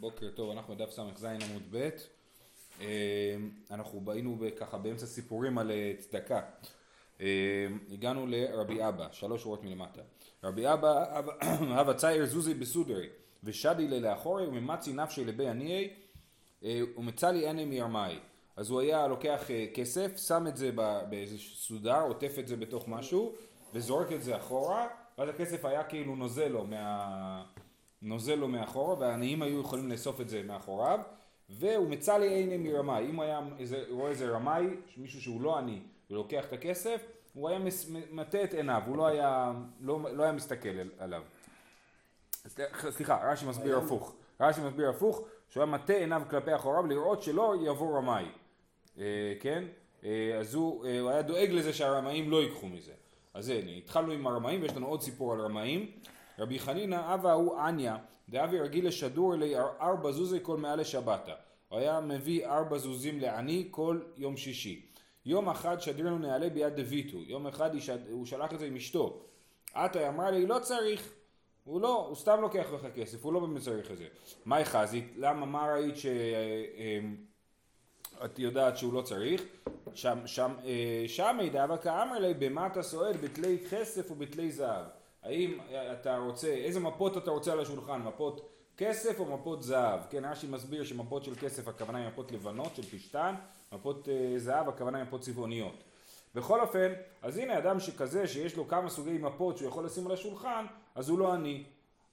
בוקר טוב, אנחנו בדף ס"ז עמוד ב', אה, אנחנו היינו ככה באמצע סיפורים על אה, צדקה. אה, הגענו לרבי אבא, שלוש שורות מלמטה. רבי אבא, הווה צייר זוזי בסודרי, ושדי לי לאחורי וממצי נפשי לבי עניי ומצא לי עיני מירמאי. אז הוא היה לוקח כסף, שם את זה באיזה סודר, עוטף את זה בתוך משהו, וזורק את זה אחורה, ואז הכסף היה כאילו נוזל לו מה... נוזל לו מאחורה והעניים היו יכולים לאסוף את זה מאחוריו והוא מצא לי עיני מרמאי. אם הוא היה איזה, רואה איזה רמאי מישהו שהוא לא עני ולוקח את הכסף הוא היה מטה את עיניו הוא לא היה, לא, לא היה מסתכל עליו. סליחה רש"י מסביר הפוך. רש"י מסביר הפוך שהוא היה מטה עיניו כלפי אחוריו לראות שלא יבוא רמאי. אה, כן? אה, אז הוא, אה, הוא היה דואג לזה שהרמאים לא ייקחו מזה. אז הנה התחלנו עם הרמאים ויש לנו עוד סיפור על רמאים רבי חנינא אבא הוא עניא דאבי רגיל לשדור אלי ארבע זוזי כל מעלה שבתא הוא היה מביא ארבע זוזים לעני כל יום שישי יום אחד שדירנו נעלה ביד דביטו יום אחד הוא שלח את זה עם אשתו עתה אמרה לי לא צריך הוא לא, הוא סתם לוקח לך כסף, הוא לא באמת צריך את זה. מאי חזית, למה, מה ראית שאת אה, יודעת שהוא לא צריך? שם, שם, אה, שם מידע, אבל כאמר לי, במה אתה סועד? בתלי כסף ובתלי זהב. האם אתה רוצה, איזה מפות אתה רוצה על השולחן, מפות כסף או מפות זהב? כן, רש"י מסביר שמפות של כסף הכוונה היא מפות לבנות של פשתן, מפות uh, זהב הכוונה היא מפות צבעוניות. בכל אופן, אז הנה אדם שכזה שיש לו כמה סוגי מפות שהוא יכול לשים על השולחן, אז הוא לא עני.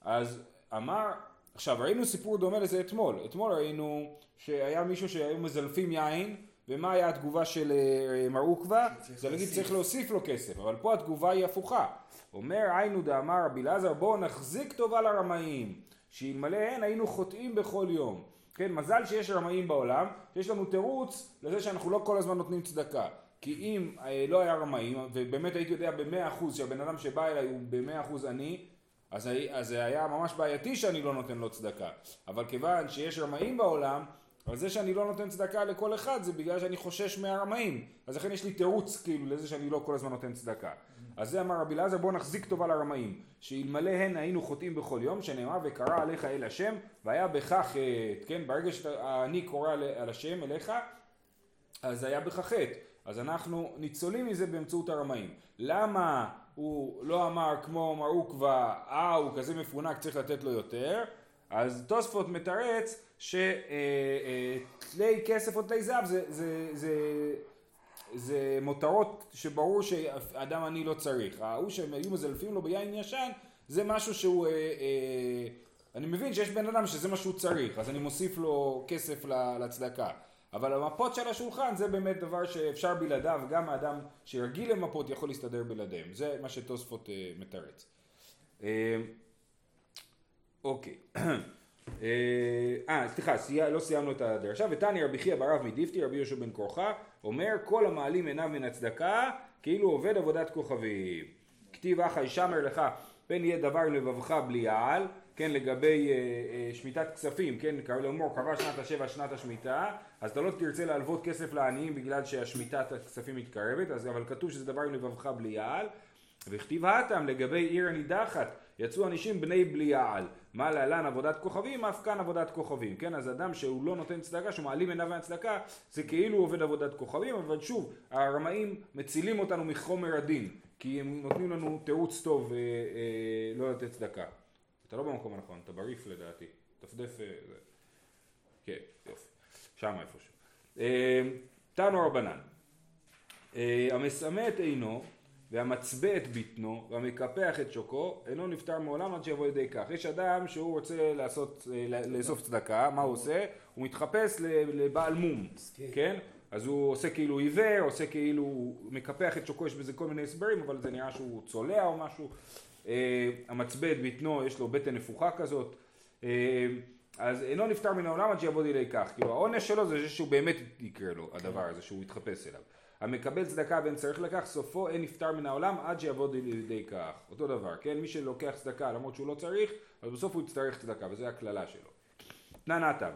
אז אמר, עכשיו ראינו סיפור דומה לזה אתמול, אתמול ראינו שהיה מישהו שהיו מזלפים יין ומה היה התגובה של אה, מר עוקווה? זה להגיד צריך להוסיף לו כסף, אבל פה התגובה היא הפוכה. אומר היינו דאמר רבי אלעזר בואו נחזיק טובה לרמאים, שאלמלא הן היינו חוטאים בכל יום. כן, מזל שיש רמאים בעולם, יש לנו תירוץ לזה שאנחנו לא כל הזמן נותנים צדקה. כי אם אה, לא היה רמאים, ובאמת הייתי יודע במאה אחוז שהבן אדם שבא אליי הוא במאה אחוז עני, אז, אז זה היה ממש בעייתי שאני לא נותן לו צדקה. אבל כיוון שיש רמאים בעולם, אבל זה שאני לא נותן צדקה לכל אחד זה בגלל שאני חושש מהרמאים. אז לכן יש לי תירוץ כאילו לזה שאני לא כל הזמן נותן צדקה. אז זה אמר רבי אלעזר בוא נחזיק טובה לרמאים. שאלמלא הן היינו חוטאים בכל יום שנאמר וקרא עליך אל השם והיה בכך חטא. כן ברגע שאני קורא על השם אליך אז היה בכך חטא. אז אנחנו ניצולים מזה באמצעות הרמאים. למה הוא לא אמר כמו מר עוקווה אה הוא כזה מפונק צריך לתת לו יותר אז תוספות מתרץ שתלי כסף או תלי זהב זה, זה, זה, זה מותרות שברור שאדם עני לא צריך. ההוא שהם היו מזלפים לו ביין ישן זה משהו שהוא... אה, אה, אני מבין שיש בן אדם שזה מה שהוא צריך, אז אני מוסיף לו כסף לצדקה. אבל המפות של השולחן זה באמת דבר שאפשר בלעדיו, גם האדם שרגיל למפות יכול להסתדר בלעדיהם. זה מה שתוספות אה, מתרץ. אה, אוקיי. אה, אה, סליחה, סי... לא סיימנו את הדרשה. ותניא רבי חייא ברב מדיפתי, רבי יהושע בן כורחה, אומר כל המעלים עיניו מן הצדקה, כאילו עובד עבודת כוכבים. כתיב אחי שמר לך, פן יהיה דבר לבבך בלי העל, כן, לגבי אה, אה, שמיטת כספים, כן, לאמור, קבע שנת השבע שנת השמיטה, אז אתה לא תרצה להלוות כסף לעניים בגלל שהשמיטת הכספים מתקרבת, אז, אבל כתוב שזה דבר לבבך בלי העל. וכתיב האטם לגבי עיר הנידחת יצאו אנשים בני בליעל מה להלן עבודת כוכבים אף כאן עבודת כוכבים. כן אז אדם שהוא לא נותן צדקה שהוא מעלים עיניו מהצדקה זה כאילו עובד עבודת כוכבים אבל שוב הרמאים מצילים אותנו מחומר הדין כי הם נותנים לנו תירוץ טוב אה, אה, לא לתת צדקה. אתה לא במקום הנכון אתה בריף לדעתי. דפדף אה, כן יופי. שם איפשהו. אה, תנו רבנן. אה, המסמא את עינו והמצבע את בטנו והמקפח את שוקו אינו נפטר מעולם עד שיבוא לידי כך. יש אדם שהוא רוצה לעשות, אה, לאסוף צדקה, מה הוא עושה? הוא מתחפש לבעל מום, כן? אז הוא עושה כאילו עיוור, עושה כאילו, הוא מקפח את שוקו, יש בזה כל מיני הסברים, אבל זה נראה שהוא צולע או משהו. אה, המצבע את בטנו, יש לו בטן נפוחה כזאת. אה, אז אינו נפטר מן העולם עד שיעבוד לידי כך. כאילו העונש שלו זה שהוא באמת יקרה לו הדבר הזה, שהוא יתחפש אליו. המקבל צדקה ואין צריך לקח, סופו אין נפטר מן העולם עד שיעבוד לידי כך. אותו דבר, כן? מי שלוקח צדקה למרות שהוא לא צריך, אז בסוף הוא יצטרך צדקה, וזו הקללה שלו. ננתם.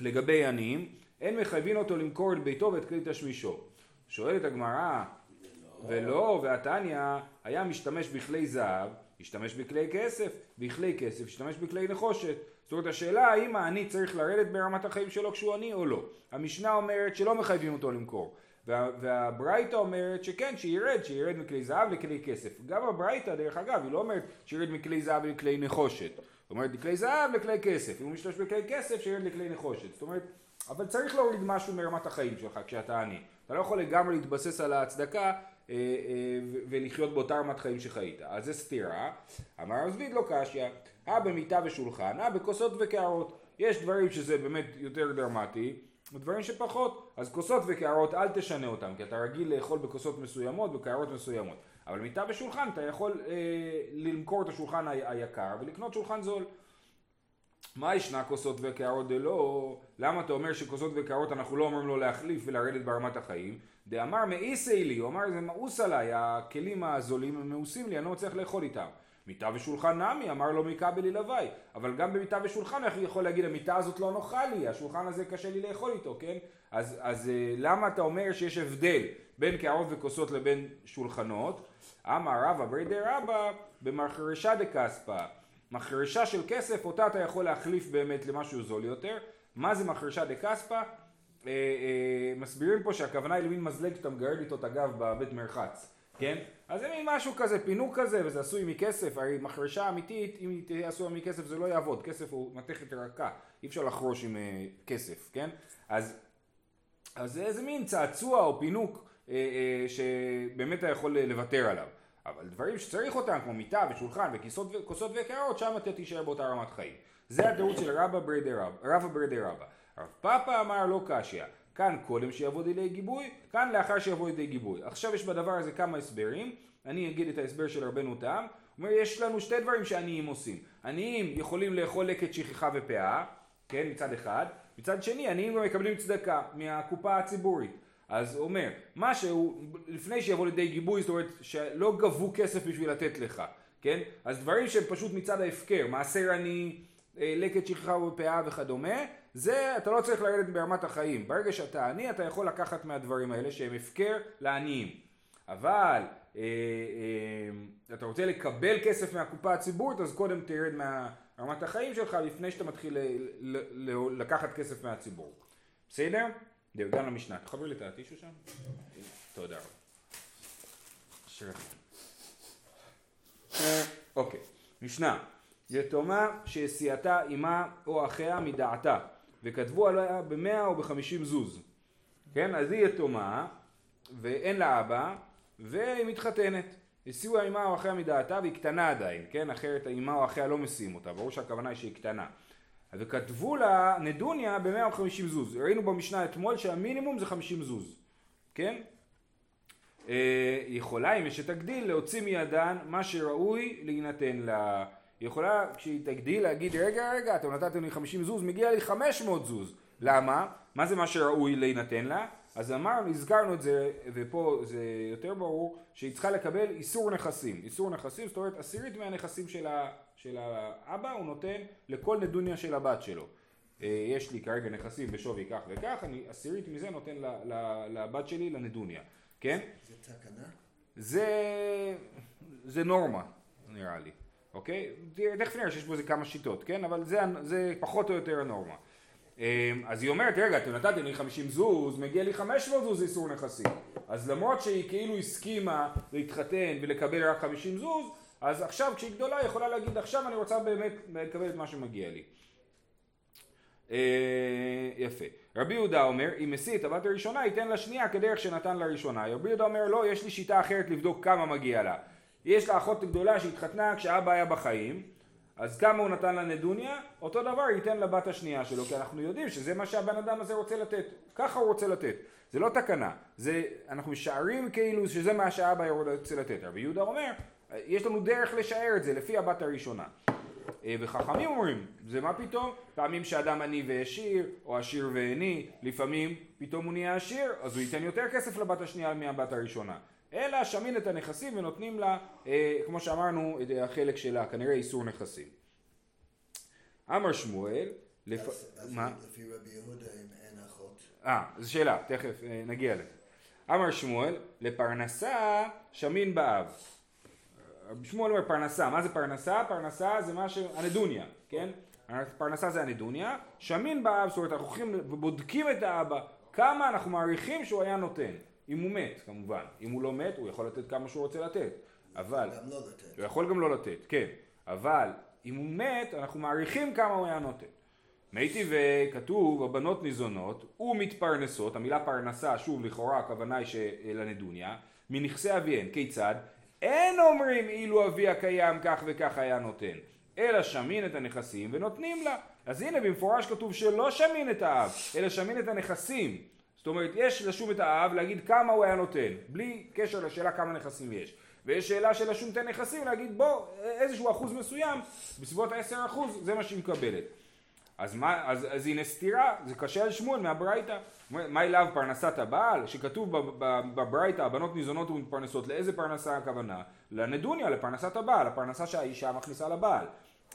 לגבי עניים, אין מחייבים אותו למכור את ביתו ואת כלי תשמישו. שואלת הגמרא, ולא, והתניא היה משתמש בכלי זהב, השתמש בכלי כסף, בכלי כסף, השתמש בכלי נחושת. זאת אומרת השאלה האם העני צריך לרדת ברמת החיים שלו כשהוא עני או לא. המשנה אומרת שלא מחייבים אותו למכור. וה, והברייתא אומרת שכן, שירד, שירד מכלי זהב לכלי כסף. גם הברייתא, דרך אגב, היא לא אומרת שירד מכלי זהב לכלי נחושת. זאת אומרת, מכלי זהב לכלי כסף. אם הוא משתמש בכלי כסף, שירד לכלי נחושת. זאת אומרת, אבל צריך להוריד משהו מרמת החיים שלך כשאתה עני. אתה לא יכול לגמרי להתבסס על ההצדקה ולחיות באותה רמת חיים שחיית. אז זה סתירה. אמר רב לא קשיא, אה במיטה ושולחן, אה בכוסות וקערות. יש דברים שזה באמת יותר דרמטי, ודברים שפחות. אז כוסות וקערות אל תשנה אותם, כי אתה רגיל לאכול בכוסות מסוימות וקערות מסוימות. אבל מיטה ושולחן אתה יכול אה, למכור את השולחן היקר ולקנות שולחן זול. מה ישנה כוסות וקערות דלא? למה אתה אומר שכוסות וקערות אנחנו לא אומרים לו להחליף ולרדת ברמת החיים? דאמר מאיסי לי, הוא אמר זה מאוס עליי, הכלים הזולים הם מאוסים לי, אני לא מצליח לאכול איתם. מיטה ושולחן נמי, אמר לו מכבלי לוואי. אבל גם במיטה ושולחן איך יכול להגיד המיטה הזאת לא נוחה לי, השולחן הזה קשה לי לאכול איתו, כן? אז, אז אה, למה אתה אומר שיש הבדל בין קערות וכוסות לבין שולחנות? אמר רבא ברידי רבא במחרשה דקספא. מחרשה של כסף, אותה אתה יכול להחליף באמת למשהו זול יותר. מה זה מחרשה דקספא? אה, אה, מסבירים פה שהכוונה היא למין מזלג שאתה מגרד איתו את הגב בבית מרחץ, כן? אז זה מין משהו כזה, פינוק כזה, וזה עשוי מכסף, הרי מחרשה אמיתית, אם תהיה עשויה מכסף זה לא יעבוד, כסף הוא מתכת רכה, אי אפשר לחרוש עם אה, כסף, כן? אז, אז זה איזה מין צעצוע או פינוק אה, אה, שבאמת אתה יכול לוותר עליו. אבל דברים שצריך אותם, כמו מיטה ושולחן וכוסות וקערות, שם אתה תישאר באותה רמת חיים. זה התירוץ של רבא ברדי רבא, רבא ברדי רבא. רב פאפה אמר לא קשיא, כאן קודם שיבוא לידי גיבוי, כאן לאחר שיבוא לידי גיבוי. עכשיו יש בדבר הזה כמה הסברים, אני אגיד את ההסבר של רבנו תם, הוא אומר יש לנו שתי דברים שעניים עושים. עניים יכולים לאכול לקט שכחה ופאה, כן, מצד אחד, מצד שני עניים גם מקבלים צדקה מהקופה הציבורית. אז הוא אומר, מה שהוא, לפני שיבוא לידי גיבוי, זאת אומרת שלא גבו כסף בשביל לתת לך, כן? אז דברים שהם פשוט מצד ההפקר, מעשר עני, אה, לקט שכחה ופאה וכדומה, זה אתה לא צריך לרדת ברמת החיים. ברגע שאתה עני אתה יכול לקחת מהדברים האלה שהם הפקר לעניים. אבל אה, אה, אתה רוצה לקבל כסף מהקופה הציבורית אז קודם תרד מרמת החיים שלך לפני שאתה מתחיל לקחת כסף מהציבור. בסדר? זהו, גם למשנה. תחבר לי את הטישו שם? תודה רבה. אוקיי, משנה. יתומה שהסיעתה אמה או אחיה מדעתה וכתבו עליה במאה או בחמישים זוז. כן, אז היא יתומה ואין לה אבא והיא מתחתנת. הסיעו האמה או אחיה מדעתה והיא קטנה עדיין, כן? אחרת האמה או אחיה לא מסיעים אותה, ברור שהכוונה היא שהיא קטנה. וכתבו לה נדוניה ב-150 זוז. ראינו במשנה אתמול שהמינימום זה 50 זוז, כן? אה, יכולה, אם יש את הגדיל, להוציא מידן מה שראוי להינתן לה. יכולה, כשהיא תגדיל, להגיד, רגע, רגע, אתם נתתם לי 50 זוז, מגיע לי 500 זוז. למה? מה זה מה שראוי להינתן לה? אז אמרנו, הזכרנו את זה, ופה זה יותר ברור, שהיא צריכה לקבל איסור נכסים. איסור נכסים, זאת אומרת, עשירית מהנכסים של, ה, של האבא הוא נותן לכל נדוניה של הבת שלו. אה, יש לי כרגע נכסים בשווי כך וכך, אני עשירית מזה נותן לבת שלי לנדוניה, כן? זה תקנה? זה, זה נורמה, נראה לי. אוקיי? תכף נראה שיש בזה כמה שיטות, כן? אבל זה, זה פחות או יותר הנורמה. אמ, אז היא אומרת, רגע, אתם נתתם לי 50 זוז, מגיע לי 500 זוז איסור נכסים. אז למרות שהיא כאילו הסכימה להתחתן ולקבל רק 50 זוז, אז עכשיו כשהיא גדולה היא יכולה להגיד, עכשיו אני רוצה באמת לקבל את מה שמגיע לי. אה, יפה. רבי יהודה אומר, אם את הבת הראשונה, ייתן לה שנייה כדרך שנתן לראשונה. רבי יהודה אומר, לא, יש לי שיטה אחרת לבדוק כמה מגיע לה. יש לה אחות גדולה שהתחתנה כשאבא היה בחיים, אז כמה הוא נתן לנדוניה, אותו דבר ייתן לבת השנייה שלו, כי אנחנו יודעים שזה מה שהבן אדם הזה רוצה לתת, ככה הוא רוצה לתת. זה לא תקנה, זה, אנחנו משערים כאילו שזה מה שהאבא רוצה לתת. רבי יהודה אומר, יש לנו דרך לשער את זה לפי הבת הראשונה. אה, וחכמים אומרים, זה מה פתאום? פעמים שאדם עני ועשיר, או עשיר ועני, לפעמים פתאום הוא נהיה עשיר, אז הוא ייתן יותר כסף לבת השנייה מהבת הראשונה. אלא שמין את הנכסים ונותנים לה, אה, כמו שאמרנו, את החלק שלה, כנראה איסור נכסים. אמר שמואל, לפ... אז מה? לפי רבי יהודה אם אין אחות. אה, זו שאלה, תכף אה, נגיע לזה. אמר שמואל, לפרנסה שמין באב. שמואל אומר פרנסה, מה זה פרנסה? פרנסה זה מה ש... הנדוניה, כן? פרנסה זה הנדוניה, שמין באב, זאת אומרת אנחנו הולכים ובודקים את האבא, כמה אנחנו מעריכים שהוא היה נותן, אם הוא מת כמובן, אם הוא לא מת הוא יכול לתת כמה שהוא רוצה לתת, אבל, גם לא לתת. הוא יכול גם לא לתת, כן, אבל אם הוא מת אנחנו מעריכים כמה הוא היה נותן. מתי וכתוב הבנות ניזונות ומתפרנסות, המילה פרנסה שוב לכאורה הכוונה היא לנדוניה, מנכסי אביהן, כיצד? אין אומרים אילו אבי הקיים כך וכך היה נותן, אלא שמין את הנכסים ונותנים לה. אז הנה במפורש כתוב שלא שמין את האב, אלא שמין את הנכסים. זאת אומרת, יש לשום את האב להגיד כמה הוא היה נותן, בלי קשר לשאלה כמה נכסים יש. ויש שאלה של לשום את הנכסים להגיד בוא, איזשהו אחוז מסוים, בסביבות ה-10 אחוז, זה מה שהיא מקבלת. אז, מה, אז, אז הנה סתירה, זה קשה על שמואל מהברייתא. מה אליו פרנסת הבעל? שכתוב בברייתא הבנות ניזונות ומתפרנסות, לאיזה פרנסה הכוונה? לנדוניה, לפרנסת הבעל, הפרנסה שהאישה מכניסה לבעל.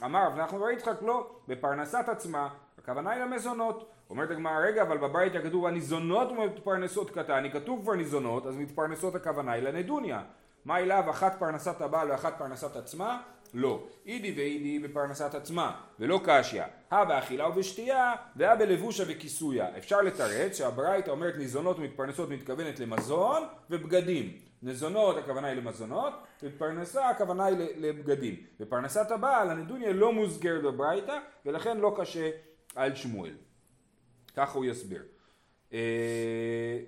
אמר רב נחמן בר יצחק לא, בפרנסת עצמה, הכוונה היא למזונות. אומרת הגמרא, רגע, אבל בברייתא כתוב הניזונות ומתפרנסות קטני, כתוב כבר ניזונות, אז מתפרנסות הכוונה היא לנדוניה. מה אליו אחת פרנסת הבעל ואחת פרנסת עצמה? לא. אידי ואידי בפרנסת עצמה, ולא קשיא. הא באכילה ובשתייה, והא בלבושה וכיסויה. אפשר לתרץ שהברייתא אומרת ניזונות ומתפרנסות מתכוונת למזון ובגדים. נזונות הכוונה היא למזונות, ופרנסה הכוונה היא לבגדים. ופרנסת הבעל, הנדוניה לא מוזכרת בברייתא, ולכן לא קשה על שמואל. ככה הוא יסביר. אה,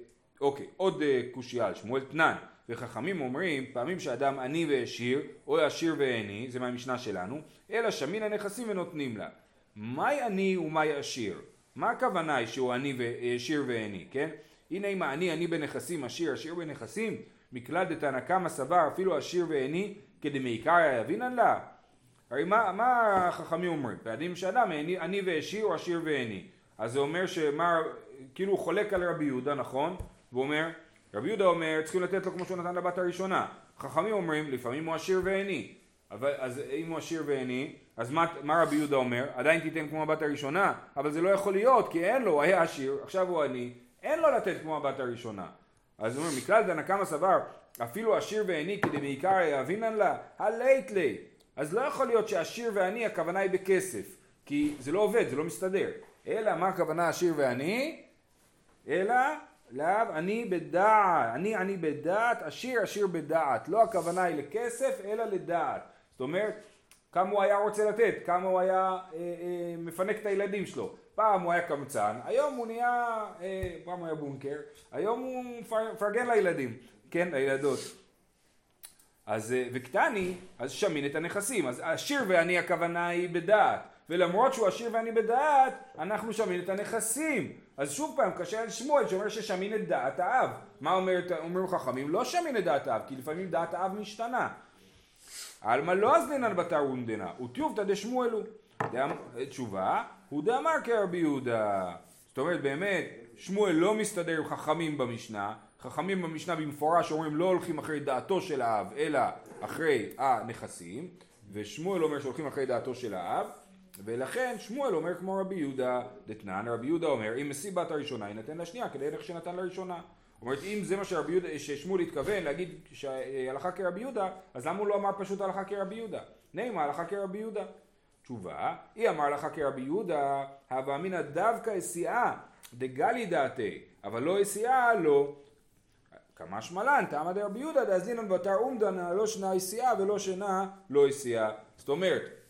אוקיי, עוד אה, קושייה על שמואל, תנן. וחכמים אומרים פעמים שאדם עני ועשיר או עשיר ועני זה מהמשנה שלנו אלא שמין הנכסים ונותנים לה מהי עני ומהי עשיר מה הכוונה היא שהוא עני ועשיר ועני כן? הנה אם העני עני בנכסים עשיר עשיר בנכסים מכלל דתנא קמא סבר אפילו עשיר ועני כדמעיקרא יבינן לה הרי מה, מה החכמים אומרים? פעמים שאדם עני, עני ועשיר או עשיר ועני אז זה אומר שמה כאילו הוא חולק על רבי יהודה נכון? והוא אומר רבי יהודה אומר צריכים לתת לו כמו שהוא נתן לבת הראשונה. חכמים אומרים לפעמים הוא עשיר ועיני. אבל אז אם הוא עשיר ועיני, אז מה, מה רבי יהודה אומר? עדיין תיתן כמו הבת הראשונה, אבל זה לא יכול להיות כי אין לו, הוא היה עשיר, עכשיו הוא עני, אין לו לתת כמו הבת הראשונה. אז הוא אומר, מכלל דנא קמא סבר, אפילו עשיר ועיני כדי מעיקר יאבינן לה, הלית לי. אז לא יכול להיות שעשיר ועני הכוונה היא בכסף, כי זה לא עובד, זה לא מסתדר. אלא מה הכוונה עשיר ועני? אלא לאו אני בדעת, אני אני בדעת, עשיר עשיר בדעת, לא הכוונה היא לכסף אלא לדעת, זאת אומרת כמה הוא היה רוצה לתת, כמה הוא היה אה, אה, מפנק את הילדים שלו, פעם הוא היה קמצן, היום הוא נהיה, אה, פעם הוא היה בונקר, היום הוא מפרגן לילדים, כן, לילדות. אז, אה, וקטני, אז שמין את הנכסים, אז עשיר ועני הכוונה היא בדעת, ולמרות שהוא עשיר ועני בדעת, אנחנו שמין את הנכסים. אז שוב פעם, קשה על שמואל שאומר ששמין את דעת האב. מה אומר, אומרים חכמים? לא שמין את דעת האב, כי לפעמים דעת האב משתנה. עלמא לא אזנינן בתר ונדנה, וטיובתא דשמואלו. תשובה, הוא דאמר כרבי יהודה. זאת אומרת, באמת, שמואל לא מסתדר עם חכמים במשנה. חכמים במשנה במפורש אומרים לא הולכים אחרי דעתו של האב, אלא אחרי הנכסים. ושמואל אומר שהולכים אחרי דעתו של האב. ולכן שמואל אומר כמו רבי יהודה דתנן, רבי יהודה אומר אם משיא בת הראשונה יינתן לשנייה כדי איך שנתן לראשונה. אומרת אם זה מה שרבי יהודה, ששמואל התכוון להגיד שהלכה כרבי יהודה, אז למה הוא לא אמר פשוט הלכה כרבי יהודה? נעימה הלכה כרבי יהודה. תשובה, היא אמר הלכה כרבי יהודה, הווה אמינא דווקא אסיאה דגלי דעתי, אבל לא אסיאה לא. כמה שמלן, טעמא דרבי יהודה דאזינן בתר אומדנה לא שנה אסיאה ולא שנה לא אסיאה. זאת אומרת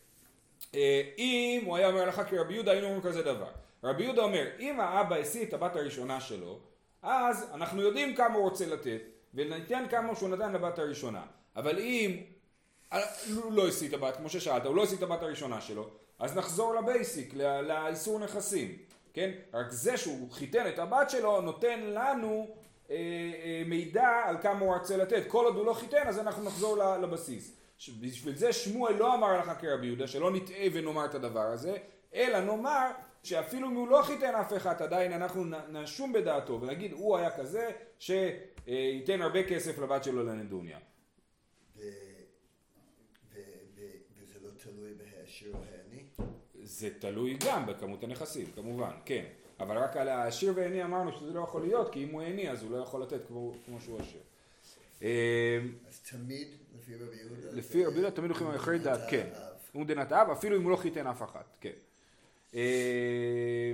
אם הוא היה אומר לך כרבי יהודה היינו אומרים כזה דבר. רבי יהודה אומר אם האבא השיא את הבת הראשונה שלו אז אנחנו יודעים כמה הוא רוצה לתת וניתן כמה שהוא נתן לבת הראשונה. אבל אם אה, הוא לא השיא את הבת כמו ששאלת הוא לא השיא את הבת הראשונה שלו אז נחזור לבייסיק לאיסור נכסים כן? רק זה שהוא חיתן את הבת שלו נותן לנו אה, אה, מידע על כמה הוא רוצה לתת. כל עוד הוא לא חיתן אז אנחנו נחזור לבסיס בשביל זה שמואל לא אמר הלכה כרבי יהודה, שלא נטעה ונאמר את הדבר הזה, אלא נאמר שאפילו אם הוא לא חיתן אף אחד, עדיין אנחנו נשום בדעתו ונגיד הוא היה כזה שייתן הרבה כסף לבת שלו לנדוניה. וזה לא תלוי בהעשיר או העני? זה תלוי גם בכמות הנכסים, כמובן, כן. אבל רק על העשיר והעני אמרנו שזה לא יכול להיות, כי אם הוא העני אז הוא לא יכול לתת כמו, כמו שהוא עשיר. אז תמיד לפי רבי יהודה תמיד הולכים אחרי דעת, כן. הוא דנת אב, אפילו אם הוא לא חיתן אף אחת, כן. אה,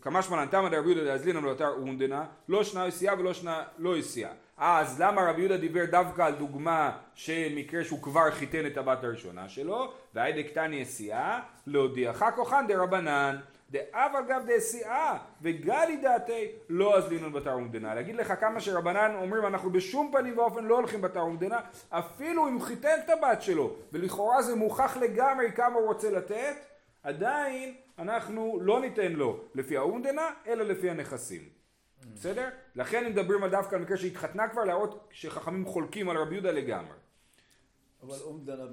כמה שמלן תמא דרבי יהודה דאזלינא ולאתר אונדנה, לא שנה יסיעה ולא שנה לא יסיעה. אז למה רבי יהודה דיבר דווקא על דוגמה של מקרה שהוא כבר חיתן את הבת הראשונה שלו, והיידה קטני יסיעה, להודיעך כוחן דרבנן. דאב אגב דסיעה וגלי דעתי לא אזלינון בתר אומדנה. להגיד לך כמה שרבנן אומרים אנחנו בשום פנים ואופן לא הולכים בתר אומדנה אפילו אם הוא חיתן את הבת שלו ולכאורה זה מוכח לגמרי כמה הוא רוצה לתת עדיין אנחנו לא ניתן לו לפי האומדנה אלא לפי הנכסים. בסדר? לכן הם מדברים על דווקא על מקרה שהתחתנה כבר להראות שחכמים חולקים על רבי יהודה לגמרי. אבל אומדנה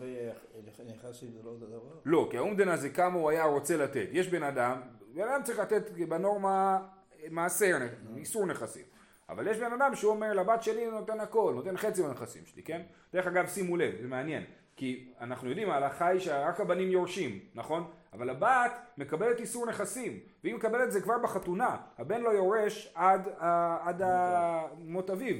ונכסים זה לא אותו דבר? לא, כי האומדנה זה כמה הוא היה רוצה לתת. יש בן אדם, בן אדם צריך לתת בנורמה מעשר, איסור נכסים. אבל יש בן אדם שהוא אומר לבת שלי נותן הכל, נותן חצי מהנכסים שלי, כן? דרך אגב שימו לב, זה מעניין, כי אנחנו יודעים ההלכה היא שרק הבנים יורשים, נכון? אבל הבת מקבלת איסור נכסים, והיא מקבלת זה כבר בחתונה, הבן לא יורש עד, עד מות אביו.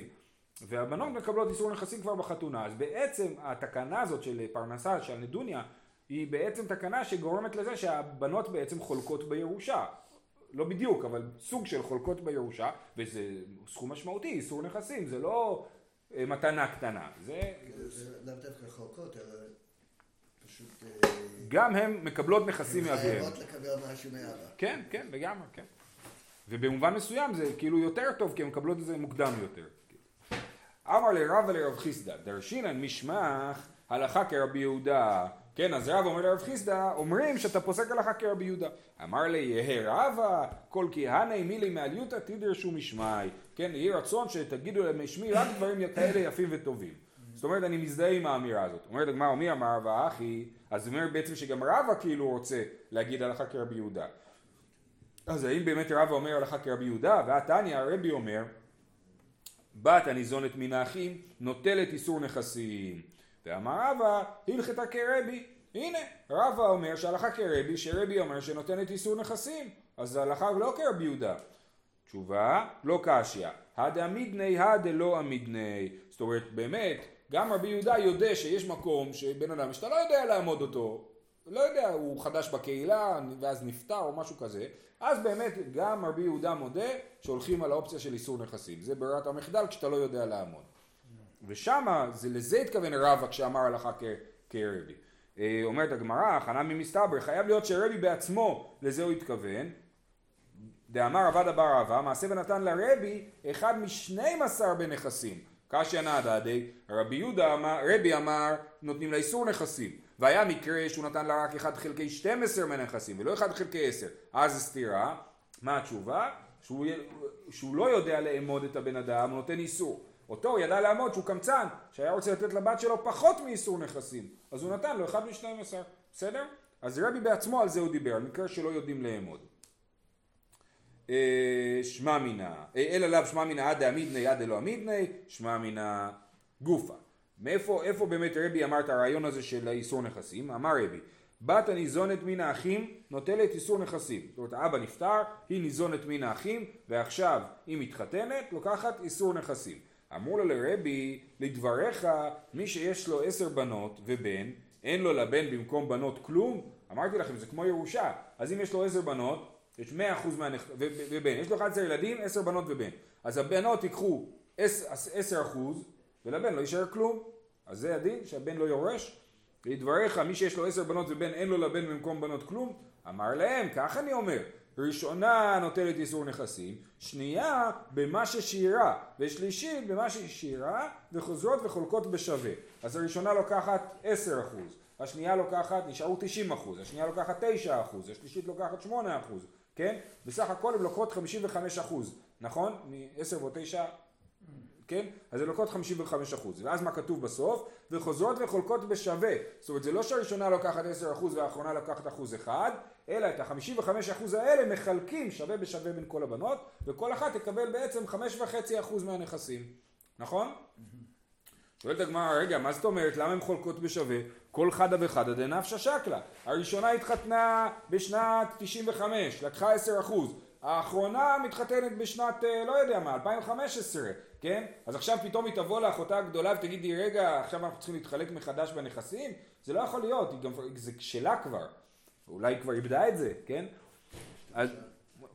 והבנות מקבלות איסור נכסים כבר בחתונה. אז בעצם התקנה הזאת של פרנסה, של נדוניה, היא בעצם תקנה שגורמת לזה שהבנות בעצם חולקות בירושה. לא בדיוק, אבל סוג של חולקות בירושה, וזה סכום משמעותי, איסור נכסים, זה לא אה, מתנה קטנה. זה... זה לאו דווקא חולקות, אלא פשוט... אה, גם הן מקבלות נכסים מאביהם. הן חייבות לקבל משהו מאבא. כן, כן, לגמרי, כן. ובמובן מסוים זה כאילו יותר טוב, כי הן מקבלות את זה מוקדם יותר. אמר לרב ולרב חיסדא, דרשינן משמח הלכה כרבי יהודה. כן, אז רב אומר לרב חיסדא, אומרים שאתה פוסק הלכה כרבי יהודה. אמר לי, יהא רבא, כל כהני מילי מעליותא תדרשו משמעי. כן, יהי רצון שתגידו למשמי רק דברים כאלה יפים וטובים. זאת אומרת, אני מזדהה עם האמירה הזאת. אומרת הגמרא, מי אמר רבא אחי? אז אומר בעצם שגם רבא כאילו רוצה להגיד הלכה כרבי יהודה. אז האם באמת רבא אומר הלכה כרבי יהודה? והתניא הרבי אומר בת הניזונת מן האחים נוטלת איסור נכסים. ואמר רבא הלכתה כרבי. הנה רבא אומר שהלכה כרבי שרבי אומר שנותנת איסור נכסים. אז ההלכה לא כרבי יהודה. תשובה לא קשיא. הדעמידני הדלא עמידני. זאת אומרת באמת גם רבי יהודה יודע שיש מקום שבן אדם שאתה לא יודע לעמוד אותו לא יודע הוא חדש בקהילה ואז נפטר או משהו כזה אז באמת גם רבי יהודה מודה שהולכים על האופציה של איסור נכסים. זה ברירת המחדל כשאתה לא יודע לעמוד. ושמה, זה, לזה התכוון רבא כשאמר הלכה כרבי. אה, אומרת הגמרא, הכנה ממסתבר, חייב להיות שרבי בעצמו לזה הוא התכוון. דאמר עבד אבר רבא, מעשה ונתן לרבי אחד משנים עשר בנכסים. קשיא נעדה די, רבי יהודה אמר, רבי אמר נותנים לה איסור נכסים. והיה מקרה שהוא נתן לה רק 1 חלקי 12 מהנכסים ולא 1 חלקי 10 אז סתירה מה התשובה? שהוא, שהוא לא יודע לאמוד את הבן אדם הוא נותן איסור אותו הוא ידע לעמוד שהוא קמצן שהיה רוצה לתת לבת שלו פחות מאיסור נכסים אז הוא נתן לו 1 מ-12 בסדר? אז רבי בעצמו על זה הוא דיבר על מקרה שלא יודעים לאמוד אה, שמע מינה, אה, אלא לאו שמע מינה עד דעמידני עד דלא עמידני, שמע מינה גופה. מאיפה איפה באמת רבי אמר את הרעיון הזה של האיסור נכסים? אמר רבי, בת הניזונת מן האחים נוטלת איסור נכסים. זאת אומרת האבא נפטר, היא ניזונת מן האחים, ועכשיו היא מתחתנת, לוקחת איסור נכסים. אמרו לו לרבי, לדבריך, מי שיש לו עשר בנות ובן, אין לו לבן במקום בנות כלום? אמרתי לכם, זה כמו ירושה. אז אם יש לו עשר בנות, יש מאה אחוז מהנכ... ובן, יש לו 11 ילדים, עשר בנות ובן. אז הבנות ייקחו עשר אחוז, ולבן לא יישאר כלום. אז זה הדין שהבן לא יורש. לדבריך מי שיש לו עשר בנות ובן אין לו לבן במקום בנות כלום אמר להם כך אני אומר ראשונה נוטלת איסור נכסים שנייה במה ששירה ושלישית במה ששירה וחוזרות וחולקות בשווה אז הראשונה לוקחת עשר אחוז השנייה לוקחת נשארו תשעים אחוז השנייה לוקחת תשע אחוז השלישית לוקחת שמונה אחוז כן בסך הכל הן לוקחות חמישים וחמש אחוז נכון? מעשר ועוד תשע כן? אז זה לוקחות 55 אחוז. ואז מה כתוב בסוף? וחוזרות וחולקות בשווה. זאת אומרת, זה לא שהראשונה לוקחת 10 אחוז והאחרונה לוקחת אחוז אחד, אלא את ה-55 אחוז האלה מחלקים שווה בשווה בין כל הבנות, וכל אחת תקבל בעצם 5.5 אחוז מהנכסים. נכון? שואלת הגמרא, רגע, מה זאת אומרת? למה הן חולקות בשווה? כל חדה וחדה דנפשא שקלה. הראשונה התחתנה בשנת 95, לקחה 10 אחוז. האחרונה מתחתנת בשנת, אה, לא יודע מה, 2015, כן? אז עכשיו פתאום היא תבוא לאחותה הגדולה ותגיד לי, רגע, עכשיו אנחנו צריכים להתחלק מחדש בנכסים? זה לא יכול להיות, גם, זה שלה כבר. אולי כבר איבדה את זה, כן? אז,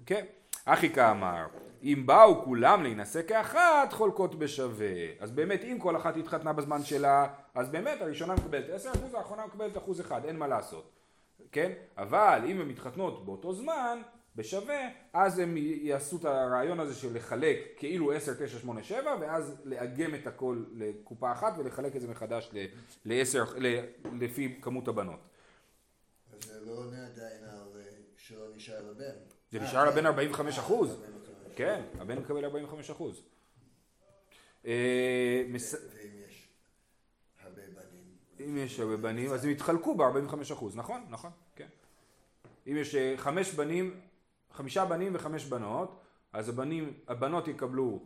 כן. אחי כאמר, אם באו כולם להינשא כאחת, חולקות בשווה. אז באמת, אם כל אחת התחתנה בזמן שלה, אז באמת הראשונה מקבלת 10%, האחרונה מקבלת אחוז אחד, אין מה לעשות. כן? אבל אם הן מתחתנות באותו זמן, בשווה, אז הם יעשו את הרעיון הזה של לחלק כאילו 10, 9, 8, 7, ואז לאגם את הכל לקופה אחת ולחלק את זה מחדש ל-10, לפי כמות הבנות. אז זה לא עונה עדיין על אה, שלא נשאר לבן. זה אה, נשאר כן. לבן 45 אחוז. אה, 45. כן, הבן מקבל 45 אחוז. אה, ואם יש הרבה בנים. אם יש הרבה בנים, אז הם יתחלקו ב-45 אחוז, נכון? נכון, כן. אם יש אה, חמש בנים, חמישה בנים וחמש בנות, אז הבנים, הבנות יקבלו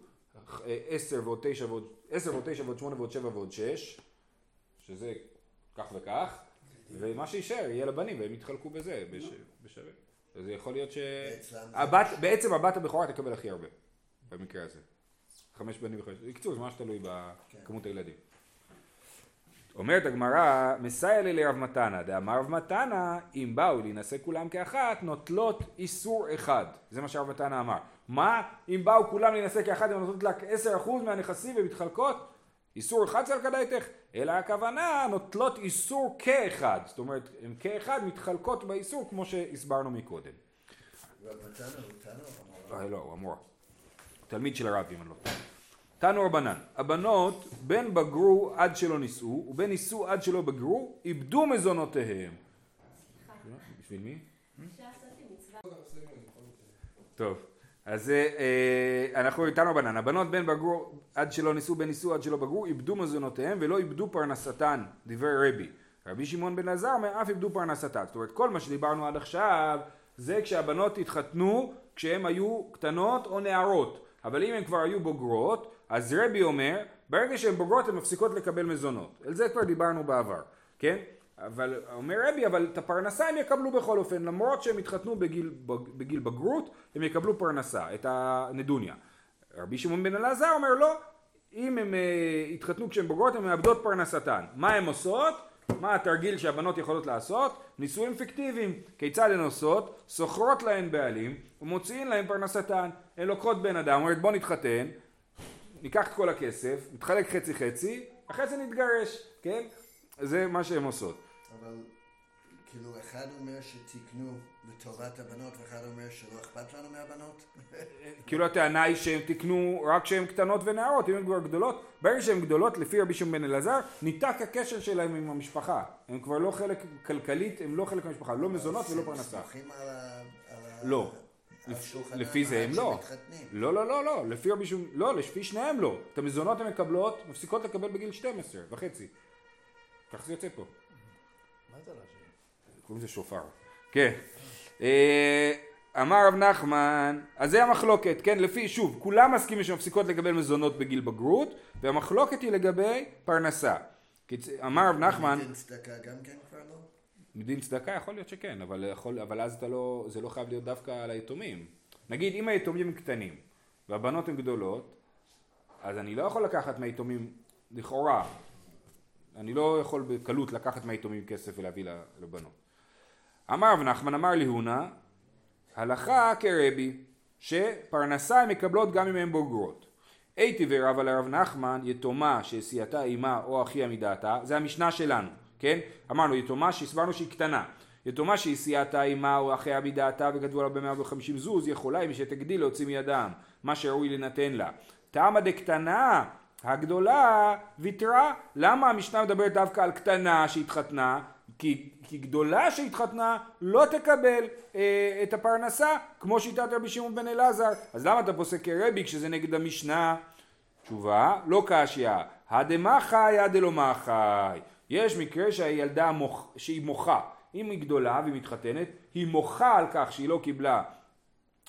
אה, עשר ועוד תשע ועוד, עשר ועוד תשע ועוד שמונה ועוד שבע ועוד שש, שזה כך וכך, ומה שישאר יהיה לבנים והם יתחלקו בזה, בש- בשווה. אז יכול להיות ש... הבת, בעצם הבת הבכורה תקבל הכי הרבה, במקרה הזה. חמש בנים וחמש, בקיצור, זה ממש תלוי בכמות הילדים. אומרת הגמרא, מסייע לי לרב מתנה, דאמר רב מתנה, אם באו להינשא כולם כאחת, נוטלות איסור אחד. זה מה שרב מתנה אמר. מה? אם באו כולם להינשא כאחת, הן נוטלות לה 10% מהנכסים ומתחלקות? איסור אחד צריך כדאיתך, אלא הכוונה נוטלות איסור כאחד. זאת אומרת, הן כאחד מתחלקות באיסור כמו שהסברנו מקודם. רב מתנה הוא תנא או המורה? אה, לא, הוא המורה. תלמיד של הרב, אם אני לא טועה. תנו רבנן, הבנות בין בגרו עד שלא נישאו, ובין נישאו עד שלא בגרו, איבדו מזונותיהם. בשביל מי? טוב, אז אה, אנחנו איתנו רבנן, הבנות בין בגרו עד שלא נישאו, בין נישאו עד שלא בגרו, איבדו מזונותיהם ולא איבדו פרנסתן, דברי רבי. רבי שמעון בן עזר אומר, אף איבדו פרנסתן. זאת אומרת, כל מה שדיברנו עד עכשיו, זה כשהבנות התחתנו כשהן היו קטנות או נערות. אבל אם הן כבר היו בוגרות, אז רבי אומר, ברגע שהן בוגרות הן מפסיקות לקבל מזונות. על זה כבר דיברנו בעבר, כן? אבל אומר רבי, אבל את הפרנסה הם יקבלו בכל אופן, למרות שהם התחתנו בגיל, בגיל בגרות, הם יקבלו פרנסה, את הנדוניה. רבי שמעון בן אלעזר אומר לא, אם הם uh, התחתנו כשהן בוגרות הן מאבדות פרנסתן. מה הן עושות? מה התרגיל שהבנות יכולות לעשות? נישואים פיקטיביים. כיצד הן עושות? שוכרות להן בעלים ומוציאים להן פרנסתן. הן לוקחות בן אדם, אומרת בוא נתחתן, ניקח את כל הכסף, נתחלק חצי חצי, אחרי זה נתגרש, כן? זה מה שהן עושות. אבל כאילו אחד אומר שתיקנו לטובת הבנות ואחד אומר שלא אכפת לנו מהבנות. כאילו הטענה היא שהם תיקנו רק כשהן קטנות ונערות, אם הן כבר גדולות, ברגע שהן גדולות, לפי רבי שמעון בן אלעזר, ניתק הקשר שלהם עם המשפחה. הן כבר לא חלק כלכלית, הן לא חלק מהמשפחה, לא מזונות ולא פרנסה. לא. לפי זה הם לא. לא, לא, לא, לא, לפי רבי שמעון, לא, לפי שניהם לא. את המזונות הן מקבלות, מפסיקות לקבל בגיל 12 וחצי. כך זה יוצא פה. מה זה רש"י? קוראים לזה שופר. כן. אה, אמר רב נחמן, אז זה המחלוקת, כן, לפי, שוב, כולם מסכימים שמפסיקות לקבל מזונות בגיל בגרות, והמחלוקת היא לגבי פרנסה. אמר רב נחמן, גם כן כבר לא? מדין צדקה יכול להיות שכן, אבל, יכול, אבל אז לא, זה לא חייב להיות דווקא על היתומים. נגיד אם היתומים קטנים והבנות הן גדולות, אז אני לא יכול לקחת מהיתומים, לכאורה, אני לא יכול בקלות לקחת מהיתומים כסף ולהביא לבנות. אמר רב נחמן, אמר לי הונא, הלכה כרבי, שפרנסה הן מקבלות גם אם הן בוגרות. הייתי ורב על הרב נחמן, יתומה שהסיעתה אימה או אחיה מדעתה, זה המשנה שלנו, כן? אמרנו יתומה שהסברנו שהיא קטנה. יתומה שהסיעתה אימה או אחיה מדעתה וכתבו עליו ב-150 זוז, יכולה אם שתגדיל להוציא מידם מה שראוי לנתן לה. טעמה דקטנה, הגדולה ויתרה. למה המשנה מדברת דווקא על קטנה שהתחתנה? כי, כי גדולה שהתחתנה לא תקבל אה, את הפרנסה כמו שיטת רבי שמעון בן אלעזר. אז למה אתה פוסק כרבי כשזה נגד המשנה? תשובה, לא קשיא, הדמה חי הדלא מחי. יש מקרה שהילדה מוח, שהיא מוחה. אם היא גדולה והיא מתחתנת, היא מוחה על כך שהיא לא קיבלה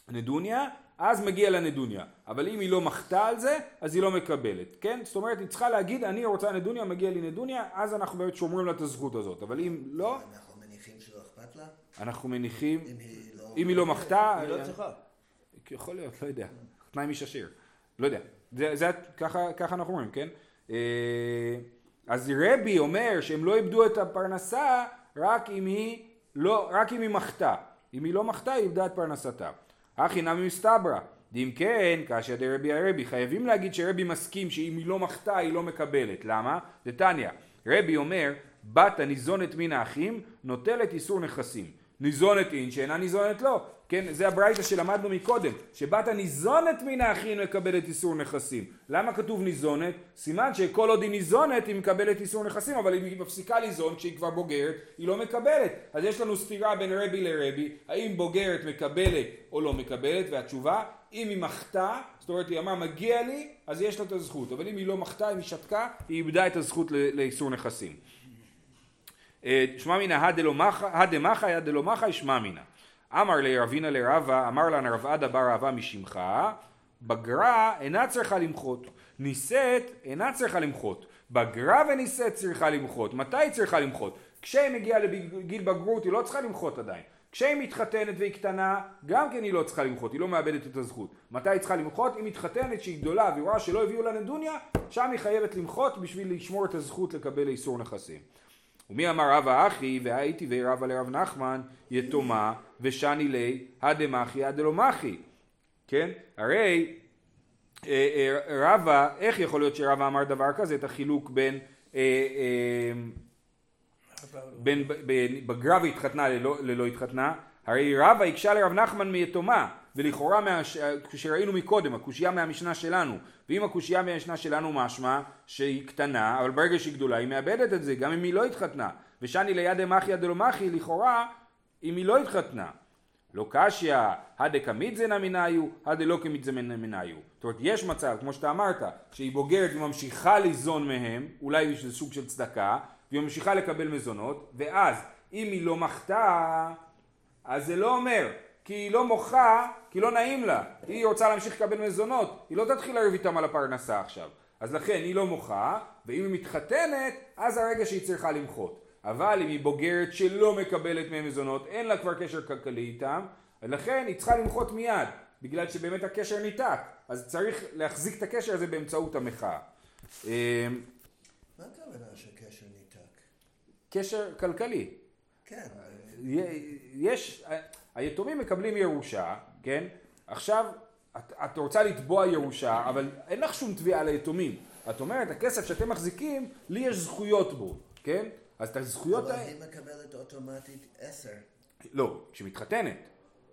נדוניה, אז מגיע לה נדוניה. אבל אם היא לא מחתה על זה, אז היא לא מקבלת, כן? זאת אומרת, היא צריכה להגיד, אני רוצה נדוניה, מגיע לי נדוניה, אז אנחנו באמת שומרים לה את הזכות הזאת. אבל אם לא, אנחנו מניחים שלא אכפת לה? אנחנו מניחים, אם היא לא... אם היא לא מחתה, היא לא צריכה. יכול להיות, לא יודע. תנאי מששיר. לא יודע. זה, זה ככה, ככה אנחנו אומרים, כן? אז רבי אומר שהם לא איבדו את הפרנסה רק אם היא לא, רק אם היא מחתה. אם היא לא מחתה, היא איבדה את פרנסתה. הכי נמי מסתברא. ואם כן, כאשר דרבי הרבי, חייבים להגיד שרבי מסכים שאם היא לא מחתה, היא לא מקבלת. למה? דתניא, רבי אומר, בת הניזונת מן האחים, נוטלת איסור נכסים. ניזונת אין, שאינה ניזונת לא. כן, זה הברייתא שלמדנו מקודם, שבת הניזונת מן האחים מקבלת איסור נכסים. למה כתוב ניזונת? סימן שכל עוד היא ניזונת היא מקבלת איסור נכסים, אבל אם היא מפסיקה ליזון כשהיא כבר בוגרת, היא לא מקבלת. אז יש לנו סתירה בין רבי לרבי, האם בוגרת מקבלת או לא מקבלת, והתשובה, אם היא מחתה, זאת אומרת היא אמרה מגיע לי, אז יש לה את הזכות, אבל אם היא לא מחתה, אם היא שתקה, היא איבדה את הזכות לאיסור נכסים. אה, שמע מינא הדמחא ידלא מחא שמע מינא אמר לרבינה לרבה, אמר לה רב עדה בר אהבה משמך, בגרה אינה צריכה למחות, נישאת אינה צריכה למחות, בגרה ונישאת צריכה למחות, מתי היא צריכה למחות? כשהיא מגיעה לגיל בגרות היא לא צריכה למחות עדיין, כשהיא מתחתנת והיא קטנה, גם כן היא לא צריכה למחות, היא לא מאבדת את הזכות. מתי היא צריכה למחות? היא מתחתנת שהיא גדולה והיא רואה שלא הביאו לה נדוניה, שם היא חייבת למחות בשביל לשמור את הזכות לקבל איסור נכסים. ומי אמר רבא אחי והייתי ורבא לרב נחמן יתומה ושני לי הדמחי הדלומחי כן? הרי אה, אה, רבא איך יכול להיות שרבא אמר דבר כזה? את החילוק בין אה, בין בגרה והתחתנה ללא, ללא התחתנה. הרי רבא הקשה לרב נחמן מיתומה ולכאורה כשראינו מקודם הקושייה מהמשנה שלנו. ואם הקושייה מהמשנה שלנו משמע שהיא קטנה אבל ברגע שהיא גדולה היא מאבדת את זה גם אם היא לא התחתנה. ושני ליד דמחיה דלומחי לכאורה אם היא לא התחתנה לא קשיא, הדה כמידזנה מניו, הדה לא כמידזנה מניו. זאת אומרת, יש מצב, כמו שאתה אמרת, שהיא בוגרת וממשיכה ליזון מהם, אולי איזה סוג של צדקה, והיא ממשיכה לקבל מזונות, ואז אם היא לא מחתה, אז זה לא אומר, כי היא לא מוחה, כי לא נעים לה. היא רוצה להמשיך לקבל מזונות, היא לא תתחיל לריב איתם על הפרנסה עכשיו. אז לכן היא לא מוחה, ואם היא מתחתנת, אז הרגע שהיא צריכה למחות. אבל אם היא בוגרת שלא מקבלת מהם מזונות, אין לה כבר קשר כלכלי איתם, ולכן היא צריכה למחות מיד, בגלל שבאמת הקשר ניתק. אז צריך להחזיק את הקשר הזה באמצעות המחאה. מה הכוונה שקשר ניתק? קשר כלכלי. כן. יש, היתומים מקבלים ירושה, כן? עכשיו, את, את רוצה לתבוע ירושה, אבל אין לך שום תביעה ליתומים. את אומרת, הכסף שאתם מחזיקים, לי יש זכויות בו, כן? אז את הזכויות האלה... אבל היא מקבלת אוטומטית עשר. לא, כשהיא מתחתנת.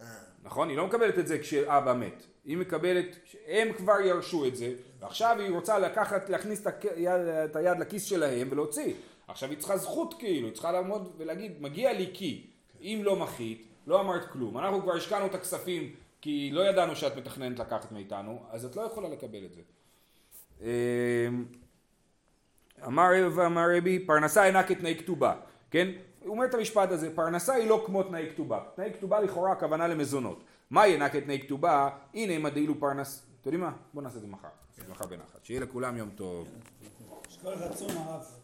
אה. נכון? היא לא מקבלת את זה כשאבא מת. היא מקבלת, הם כבר ירשו את זה, ועכשיו היא רוצה לקחת, להכניס את היד, את היד לכיס שלהם ולהוציא. עכשיו היא צריכה זכות כאילו, היא צריכה לעמוד ולהגיד, מגיע לי כי. אם לא מחית, לא אמרת כלום. אנחנו כבר השקענו את הכספים כי לא ידענו שאת מתכננת לקחת מאיתנו, אז את לא יכולה לקבל את זה. אמ, אמר ואמר רבי, פרנסה אינה כתנאי כתובה, כן? הוא אומר את המשפט הזה, פרנסה היא לא כמו תנאי כתובה. תנאי כתובה לכאורה הכוונה למזונות. מה אינה כתנאי כתובה? הנה אם הדאילו פרנס... אתם יודעים מה? בואו נעשה את זה מחר. מחר בנחת. שיהיה לכולם יום טוב. יש כל רצון הרב.